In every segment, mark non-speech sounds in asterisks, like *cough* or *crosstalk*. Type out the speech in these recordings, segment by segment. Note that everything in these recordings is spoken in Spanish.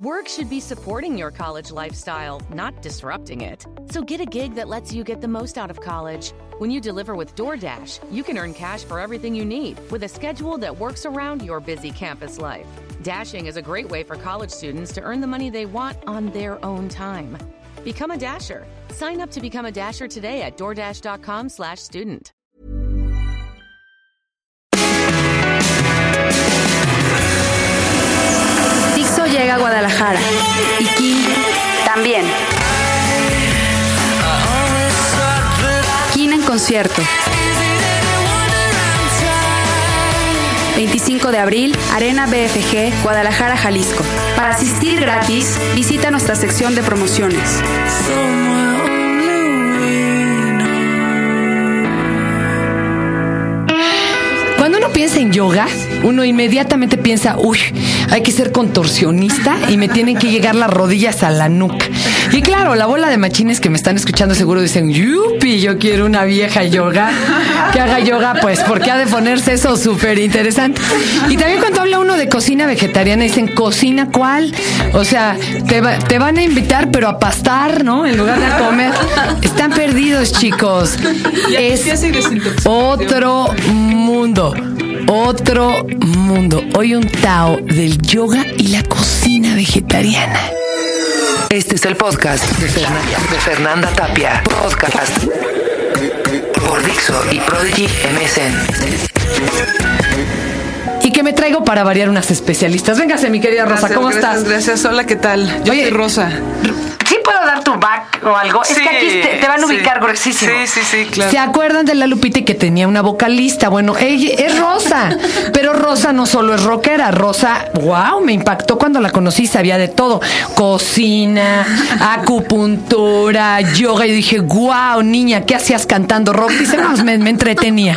Work should be supporting your college lifestyle, not disrupting it. So get a gig that lets you get the most out of college. When you deliver with DoorDash, you can earn cash for everything you need with a schedule that works around your busy campus life. Dashing is a great way for college students to earn the money they want on their own time. Become a Dasher. Sign up to become a Dasher today at DoorDash.com slash student. Llega a Guadalajara y Kim también. Kim en concierto. 25 de abril, Arena BFG, Guadalajara, Jalisco. Para asistir gratis, visita nuestra sección de promociones. Piensa en yoga, uno inmediatamente piensa, uy, hay que ser contorsionista y me tienen que llegar las rodillas a la nuca. Y claro, la bola de machines que me están escuchando seguro dicen, yupi, yo quiero una vieja yoga que haga yoga, pues porque ha de ponerse eso súper interesante. Y también cuando habla uno de cocina vegetariana, dicen, ¿cocina cuál? O sea, te, va- te van a invitar, pero a pastar, ¿no? En lugar de a comer. Están perdidos, chicos. Es otro mundo. Otro mundo. Hoy un Tao del yoga y la cocina vegetariana. Este es el podcast de Fernanda, de Fernanda Tapia. Podcast por Dixo y Prodigy MSN. Y que me traigo para variar unas especialistas. Véngase, mi querida Rosa, Gracias, ¿cómo gracias, estás? Gracias, hola, ¿qué tal? Yo Oye, soy Rosa. ¿Sí back o algo? es Sí, que aquí te, te van a sí. ubicar gruesísimo. Sí, sí, sí, claro. ¿Se acuerdan de la Lupita que tenía una vocalista? Bueno, ella es Rosa, *laughs* pero Rosa no solo es rockera, Rosa, wow, me impactó cuando la conocí, sabía de todo, cocina, acupuntura, yoga, y dije, wow, niña, ¿qué hacías cantando rock? Dice, no, me, me entretenía.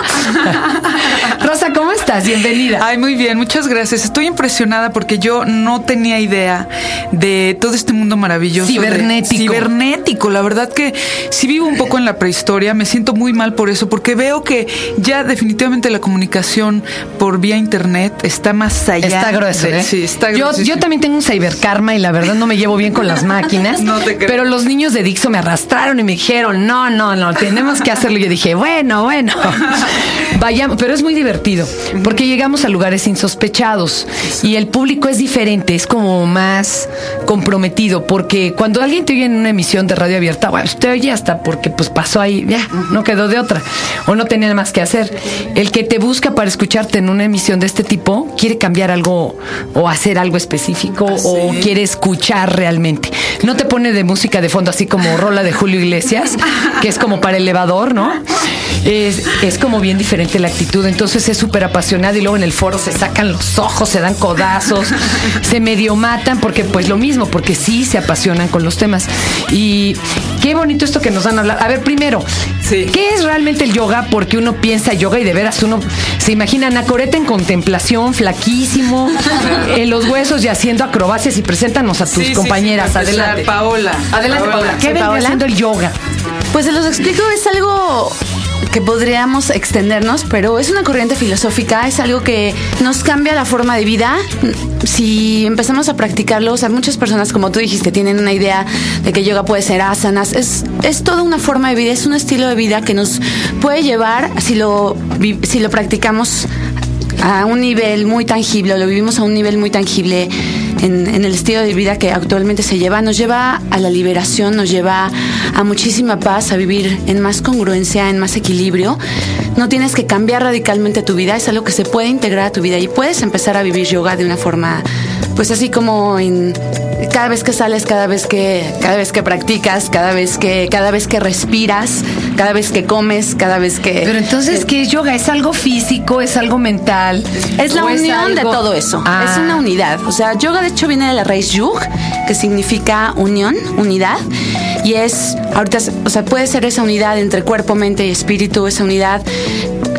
*laughs* Rosa, ¿cómo estás? Bienvenida. Ay, muy bien, muchas gracias. Estoy impresionada porque yo no tenía idea de todo este mundo maravilloso. de- Cibernético. Cibernético. La verdad que si vivo un poco en la prehistoria, me siento muy mal por eso, porque veo que ya definitivamente la comunicación por vía internet está más allá. Está grueso, de- ¿eh? Sí, está yo, yo también tengo un cyberkarma y la verdad no me llevo bien con las máquinas. *laughs* No te creo. Pero los niños de Dixo me arrastraron y me dijeron, no, no, no, tenemos que hacerlo. Y yo dije, bueno, bueno. *laughs* Vayamos, pero es muy divertido porque llegamos a lugares insospechados y el público es diferente, es como más comprometido porque cuando alguien te oye en una emisión de radio abierta, bueno, te oye hasta porque pues pasó ahí, ya, no quedó de otra o no tenía más que hacer. El que te busca para escucharte en una emisión de este tipo quiere cambiar algo o hacer algo específico o quiere escuchar realmente. No te pone de música de fondo así como rola de Julio Iglesias, que es como para elevador, ¿no? Es, es como bien diferente la actitud. Entonces es súper apasionada y luego en el foro se sacan los ojos, se dan codazos, *laughs* se medio matan porque pues lo mismo, porque sí se apasionan con los temas. Y qué bonito esto que nos van a hablar. A ver, primero, Sí. ¿qué es realmente el yoga? Porque uno piensa yoga y de veras uno se imagina Nacoreta en contemplación, flaquísimo, *laughs* en los huesos y haciendo acrobacias y preséntanos a tus Sí, sí, sí, compañeras. empezar, Adelante. Paola. Adelante, Paola. ¿Qué Soy vendría Paola. siendo el yoga? Pues se los explico, es algo que podríamos extendernos, pero es una corriente filosófica, es algo que nos cambia la forma de vida. Si empezamos a practicarlo, o sea, muchas personas, como tú dijiste, tienen una idea de que yoga puede ser asanas. Es, es toda una forma de vida, es un estilo de vida que nos puede llevar, si lo, si lo practicamos a un nivel muy tangible, lo vivimos a un nivel muy tangible en, el estilo de vida que actualmente se lleva, nos lleva a la liberación, nos lleva a muchísima paz, a vivir en más congruencia, en más equilibrio. No tienes que cambiar radicalmente tu vida, es algo que se puede integrar a tu vida y puedes empezar a vivir yoga de una forma, pues así como en cada vez que sales, cada vez que, cada vez que practicas, cada vez que, cada vez que respiras, cada vez que comes, cada vez que Pero entonces, ¿qué es yoga? ¿Es algo físico? ¿Es algo mental? Es la ¿O unión de algo- todo eso. Ah. Es una unidad. O sea, yoga de hecho viene de la raíz yug, que significa unión, unidad. Y es, ahorita, o sea, puede ser esa unidad entre cuerpo, mente y espíritu, esa unidad,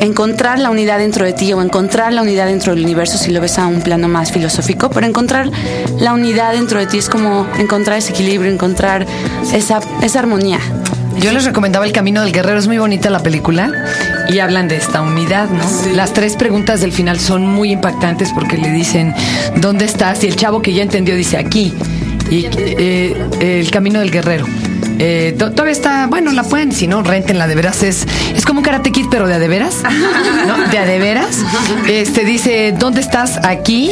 encontrar la unidad dentro de ti o encontrar la unidad dentro del universo si lo ves a un plano más filosófico, pero encontrar la unidad dentro de ti es como encontrar ese equilibrio, encontrar esa, esa armonía. Yo les recomendaba El Camino del Guerrero, es muy bonita la película. y hablan de esta unidad, ¿no? Las tres preguntas del final son muy impactantes porque le dicen, ¿dónde estás? Y el chavo que ya entendió dice, aquí. Y eh, el camino del guerrero. Eh, to- todavía está, bueno, la pueden, si no, rentenla de veras. Es, es como un karate kid, pero de a de veras. ¿no? De a de veras. Este dice, ¿dónde estás? Aquí.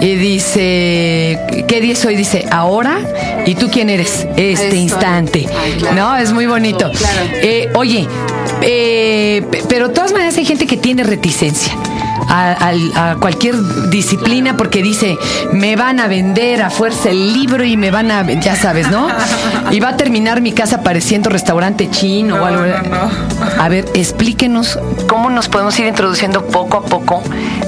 Y dice, ¿qué día es hoy? Dice, ahora. ¿Y tú quién eres? Este instante. Ay, claro. ¿No? Es muy bonito. Claro. Eh, oye, eh, pe- pero de todas maneras hay gente que tiene reticencia. A, a cualquier disciplina porque dice me van a vender a fuerza el libro y me van a ya sabes no *laughs* y va a terminar mi casa pareciendo restaurante chino o algo a ver explíquenos cómo nos podemos ir introduciendo poco a poco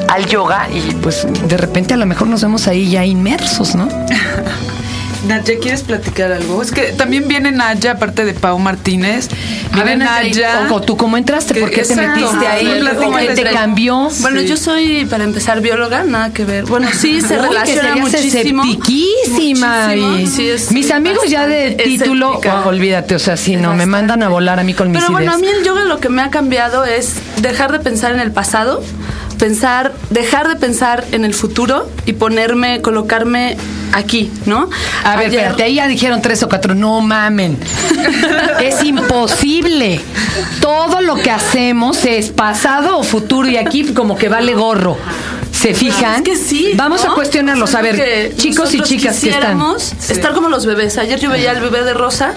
al yoga y pues de repente a lo mejor nos vemos ahí ya inmersos no *laughs* Naya, ¿quieres platicar algo? Es que también viene Naya, aparte de Pau Martínez. Viene ver, Naya, o, tú cómo entraste por qué te metiste ahí Sí, ¿Cómo platícales. te cambió Bueno, Sí. yo soy, para empezar, bióloga, nada que ver. Bueno, sí, *laughs* se Uy, que relaciona muchísimo. esceptiquísima. Muchísimo, y- sí, es mis amigos ya de título, oh, olvídate, o sea, si no, me mandan a volar a mí con mis Pero bueno, a mí el yoga lo que me ha cambiado es dejar de pensar en el pasado, pensar, dejar de pensar en el futuro y ponerme, colocarme aquí, ¿no? A ver, Ayer- espérate, ahí ya dijeron tres o cuatro. No mamen. *laughs* es imposible. Todo lo que hacemos es pasado o futuro y aquí como que vale gorro. ¿Se fijan? Es que sí. Vamos ¿no? a cuestionarlos. Es A ver, chicos y chicas que están. Estar como los bebés. Ayer yo veía al bebé de Rosa,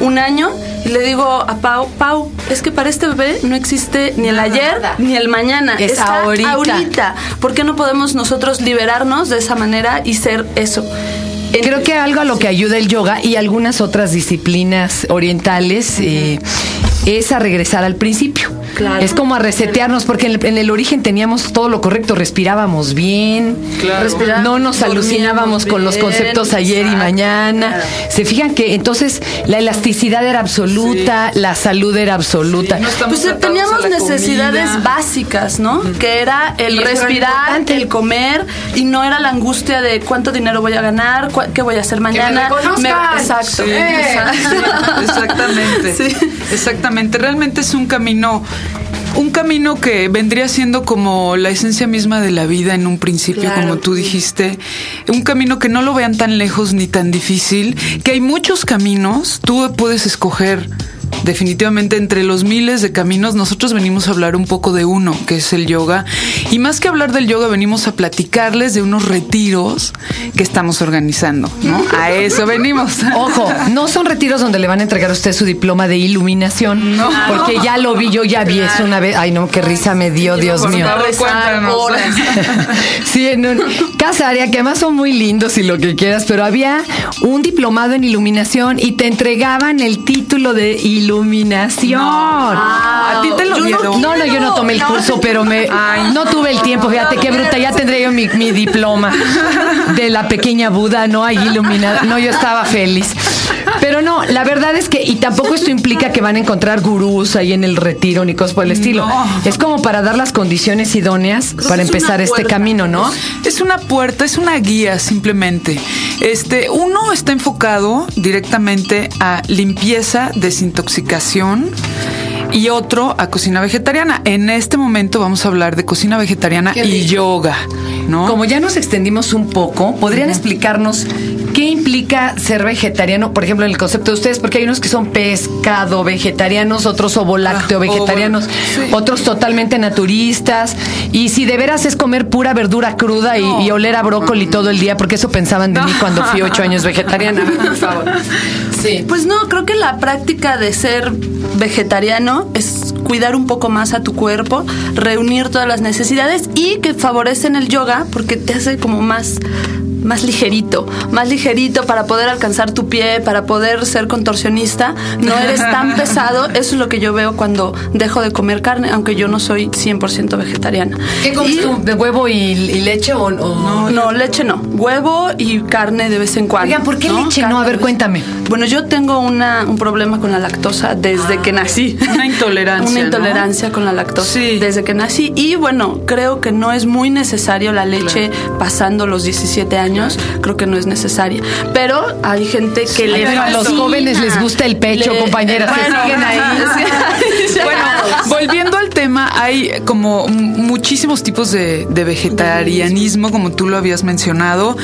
un año, y le digo a Pau, Pau, es que para este bebé no existe ni el ayer ni el mañana. Es Está ahorita. ahorita. ¿Por qué no podemos nosotros liberarnos de esa manera y ser eso? Creo que algo a lo que ayuda el yoga y algunas otras disciplinas orientales eh, es a regresar al principio. Claro. Es como a resetearnos, porque en el, en el origen teníamos todo lo correcto, respirábamos bien, Claro. Respirábamos, no nos alucinábamos con los conceptos ayer y mañana. claro. Se fijan que entonces la elasticidad era absoluta, la salud era absoluta. Sí, no estamos Pues eh, teníamos necesidades comida. básicas, ¿no? Que era el Y eso era respirar, el comer y no era la angustia de cuánto dinero voy a ganar, qué voy a hacer mañana. reconozcan. exacto. Sí, exacto. *laughs* exactamente. Sí. Exactamente. Realmente es un camino. Un camino que vendría siendo como la esencia misma de la vida en un principio, Claro. como tú dijiste. Un camino que no lo vean tan lejos ni tan difícil, que hay muchos caminos, tú puedes escoger. Definitivamente entre los miles de caminos nosotros venimos a hablar un poco de uno, que es el yoga. Y más que hablar del yoga, venimos a platicarles de unos retiros que estamos organizando, ¿no? A eso venimos. *laughs* Ojo, no son retiros donde le van a entregar a usted su diploma de iluminación, No. porque ya lo vi, yo ya vi eso una vez. Ay, no, qué risa me dio, Dios mío. horas. *laughs* Sí, en un casa área que además son muy lindos y lo que quieras, pero había un diplomado en iluminación y te entregaban el título de iluminación. ¿A ti te lo Yo no dieron? No, no, yo no tomé el curso, pero me Ay. no tuve el tiempo. Fíjate qué bruta, ya tendré yo mi, mi diploma de la pequeña Buda, no hay iluminada. No, yo estaba feliz. Pero no, la verdad es que, y tampoco esto implica que van a encontrar gurús ahí en el retiro ni cosas por el estilo. No. Es como para dar las condiciones idóneas para es empezar este camino, ¿no? Es una puerta, es una guía simplemente. Este, uno está enfocado directamente a limpieza, desintoxicación y otro a cocina vegetariana. En este momento vamos a hablar de cocina vegetariana y yoga, ¿no? Como ya nos extendimos un poco, ¿podrían explicarnos qué implica ser vegetariano? Por ejemplo, en el concepto de ustedes, porque hay unos que son pescado vegetarianos, otros ovolácteo Ah, ovo- vegetarianos, sí. otros totalmente naturistas. Y si de veras es comer pura verdura cruda y, No. y oler a brócoli todo el día, porque eso pensaban de mí cuando fui ocho años vegetariana. *laughs* Por favor. Sí. Pues no, creo que la práctica de ser vegetariano es cuidar un poco más a tu cuerpo, reunir todas las necesidades y que favorecen el yoga porque te hace como más más ligerito, más ligerito para poder alcanzar tu pie, para poder ser contorsionista, no eres tan *laughs* pesado, eso es lo que yo veo cuando dejo de comer carne, aunque yo no soy 100% vegetariana. ¿Qué comes tú? ¿De huevo y, y leche o, o- No, leche no, huevo y carne de vez en cuando. Oigan, ¿por qué leche no? A ver, cuéntame. Bueno, yo tengo una, un problema con la lactosa desde que nací. Una intolerancia, Una ¿no? intolerancia con la lactosa Sí. desde que nací. Y bueno, creo que no es muy necesario la leche pasando los 17 años. Años, creo que no es necesaria. Pero hay gente que le a los jóvenes les gusta el pecho, Le- compañeras, que Bueno, siguen ahí. *laughs* Bueno, volviendo tema, hay como muchísimos tipos de, de vegetarianismo, como tú lo habías mencionado.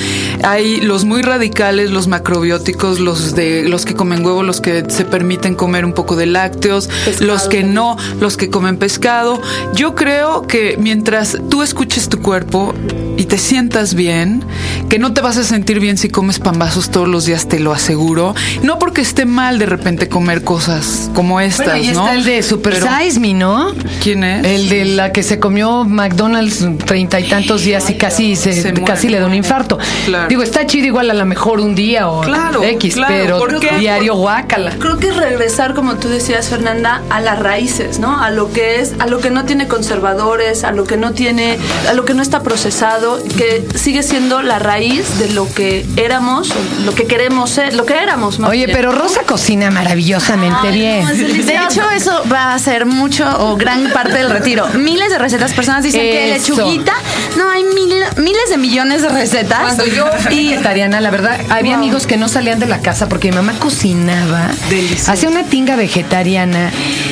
Hay los muy radicales, los macrobióticos, los de los que comen huevo, los que se permiten comer un poco de lácteos, Pescado los que no, los que comen pescado. Yo creo que mientras tú escuches tu cuerpo y te sientas bien, que no te vas a sentir bien si comes pambazos todos los días, te lo aseguro. No porque esté mal de repente comer cosas como estas, Bueno, y ¿no? está el de Super Pero- Size Me, ¿no? ¿Quién es? El de la que se comió McDonald's treinta y tantos días y casi se, Se muere. casi le da un infarto. Claro. Digo, está chido igual a lo mejor un día o Claro, X, claro, pero diario guácala. Creo que es regresar, como tú decías, Fernanda, a las raíces, ¿no? A lo que es, a lo que no tiene conservadores, a lo que no tiene, a lo que no está procesado, que sigue siendo la raíz de lo que éramos, lo que queremos ser, lo que éramos. más Oye, bien. pero Rosa cocina maravillosamente bien. *laughs* De hecho, eso va a ser mucho o gran parte del retiro. Miles de recetas. Personas dicen que Eso. lechuguita. No, hay mil- miles de millones de recetas. Cuando yo fui vegetariana, la verdad, había amigos que no salían de la casa porque mi mamá cocinaba. Delicioso. Hacía una tinga vegetariana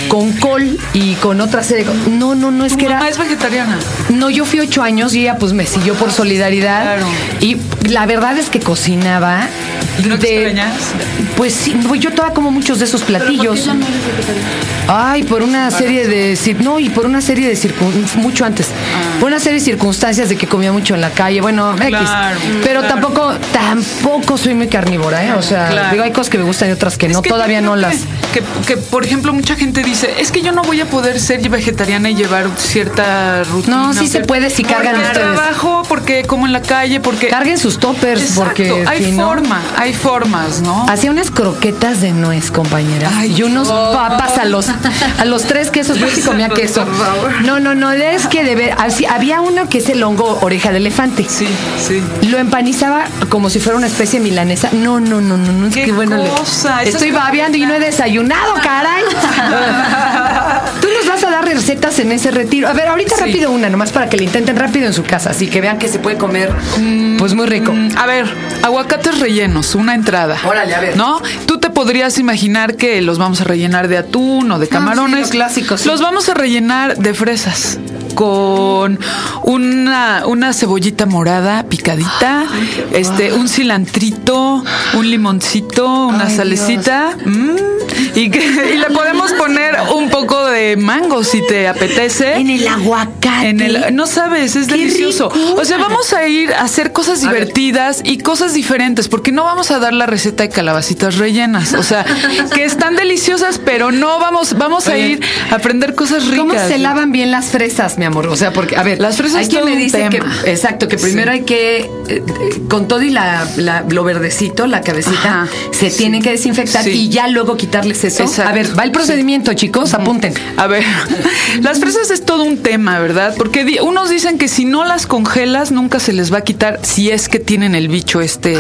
con col y con otra serie. de No, no, no, es Tu que mamá era. es vegetariana. No, yo fui ocho años y ella pues me siguió por solidaridad. Claro. Y la verdad es que cocinaba. ¿Y no te extrañas? Pues sí, no, yo todavía como muchos de esos platillos. Ay, por una serie de no y por una serie de circun mucho antes. Por una serie de circunstancias de que comía mucho en la calle, bueno, X. Pero claro. tampoco tampoco soy muy carnívora, ¿eh? O sea, Claro. digo, hay cosas que me gustan y otras que Es no, que todavía no las Que, por ejemplo, mucha gente dice, es que yo no voy a poder ser vegetariana y llevar cierta rutina. No, sí se puede si cargan ustedes. trabajo, porque como en la calle, porque... carguen sus toppers Exacto, porque hay si no- forma, hay formas, ¿no? Hacía unas croquetas de nuez, compañera. Ay, y unos papas a los a los tres quesos. Yo sí comía queso. Por favor. No, no, no. Es que de ver. así- había uno que es el hongo oreja de elefante. Sí, sí. Lo empanizaba como si fuera una especie milanesa. No, no, no, no, no. Es ¿Qué que bueno. le- cosa? Eso Estoy es babeando y no he desayunado, caray. *laughs* recetas en ese retiro. A ver, ahorita Sí. rápido una, nomás para que le intenten rápido en su casa, así que vean que se puede comer, pues muy rico. Mm, A ver, aguacates rellenos, una entrada. Órale, a ver. ¿No? Tú te podrías imaginar que los vamos a rellenar de atún o de camarones. sí, lo clásico, sí. Los vamos a rellenar de fresas con una, una cebollita morada picadita, este, un cilantrito, un limoncito, una Ay, salecita. mm, y, que, y le podemos *laughs* de mango si te apetece. En el aguacate. En el, no sabes, es ¡Qué delicioso. O sea, vamos a ir a hacer cosas divertidas y cosas diferentes, porque no vamos a dar la receta de calabacitas rellenas. O sea, que están deliciosas, pero no vamos, vamos a ir a aprender cosas ricas. ¿Cómo se lavan bien las fresas, mi amor? O sea, porque, a ver, Las fresas hay quien me dice que, exacto, que primero hay que, eh, eh, con todo y la, la- lo verdecito, la cabecita, Ajá, se sí. tiene que desinfectar Sí. y ya luego quitarles eso. Exacto. A ver, va el procedimiento, chicos, apunten. A ver, *laughs* las fresas es todo un tema, ¿verdad? Porque di- unos dicen que si no las congelas nunca se les va a quitar si es que tienen el bicho este.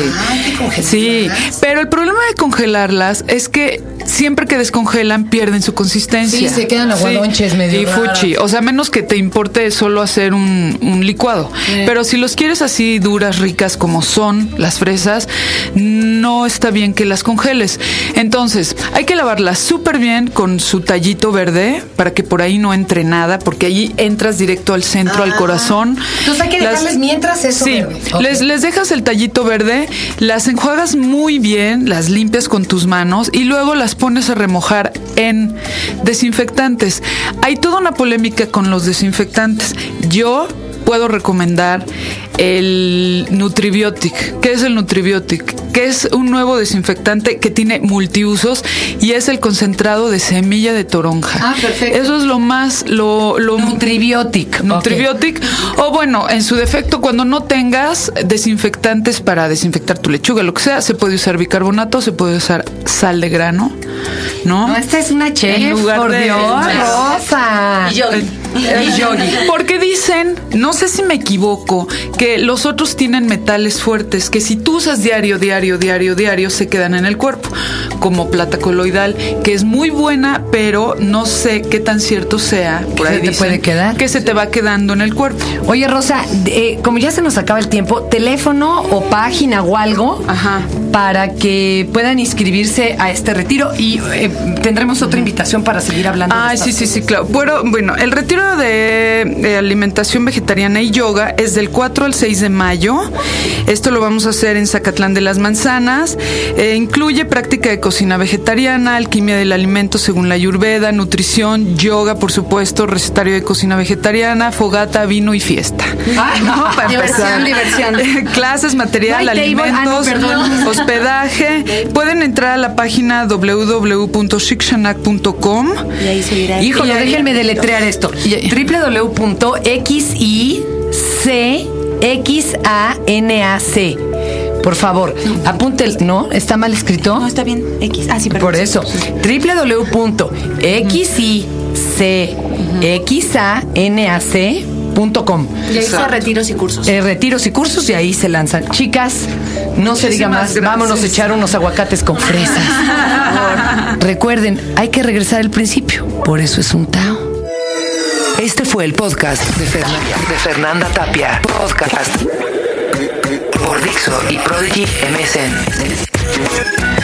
sí, pero el problema de congelarlas es que siempre que descongelan pierden su consistencia. Sí, se quedan aguadonches medio Y fuchi, o sea, menos que te importe solo hacer un, un licuado. Pero si los quieres así duras, ricas como son las fresas, no está bien que las congeles. Entonces, hay que lavarlas súper bien con su tallito verde para que por ahí no entre nada, porque ahí entras directo al centro, al corazón. Ah. Entonces hay que Las- dejarles mientras eso Sí, verde. Les, les dejas el tallito verde, las enjuagas muy bien, las limpias con tus manos y luego las pones a remojar en desinfectantes. Hay toda una polémica con los desinfectantes. Yo puedo recomendar el Nutribiotic. ¿Qué es el Nutribiotic? Que es un nuevo desinfectante que tiene multiusos y es el concentrado de semilla de toronja. Ah, perfecto. Eso es lo más, lo, lo Nutribiotic. Nutribiotic. O bueno, en su defecto, cuando no tengas desinfectantes para desinfectar tu lechuga, lo que sea, se puede usar bicarbonato, se puede usar sal de grano, ¿no? No, esta es una chef, En lugar por de- Dios, de- Rosa. Y yogi. Y yogi. Porque dicen, no sé si me equivoco, que los otros tienen metales fuertes que si tú usas diario, diario, diario, diario, se quedan en el cuerpo. como plata coloidal, que es muy buena, pero no sé qué tan cierto sea. Por ¿Que ahí se te puede quedar? Que se te va quedando en el cuerpo. Oye, Rosa, eh, como ya se nos acaba el tiempo, teléfono o página o algo Ajá. para que puedan inscribirse a este retiro y eh, tendremos otra invitación para seguir hablando. de estas sí, sí, sí, claro. Bueno, bueno, el retiro de, de alimentación vegetariana y yoga es del 4 al 6 de mayo. Esto lo vamos a hacer en Zacatlán de las Manzanas. Eh, incluye práctica de cocina vegetariana, alquimia del alimento según la ayurveda, nutrición, yoga, por supuesto, recetario de cocina vegetariana, fogata, vino y fiesta. Ah, no, Para Diversión, diversión. *laughs* Clases, material, table. Ah, no, alimentos, hospedaje. Pueden entrar a la página www.shikshanak.com. Y ahí seguirá. Híjole, déjenme deletrear esto. www.xicxanac. Por favor, apunte el. ¿No? ¿Está mal escrito? No, está bien. X. Ah, sí, perdón. Por eso, www.xicxanac.com. Y ahí está retiros y cursos. Eh, retiros y cursos y ahí se lanzan. Chicas, no se diga más, gracias. vámonos a echar unos aguacates con fresas. *laughs* Recuerden, hay que regresar al principio, por eso es un Tao. Este fue el podcast de Fernanda, Tapia. Podcast por Dixo y Prodigy MSN.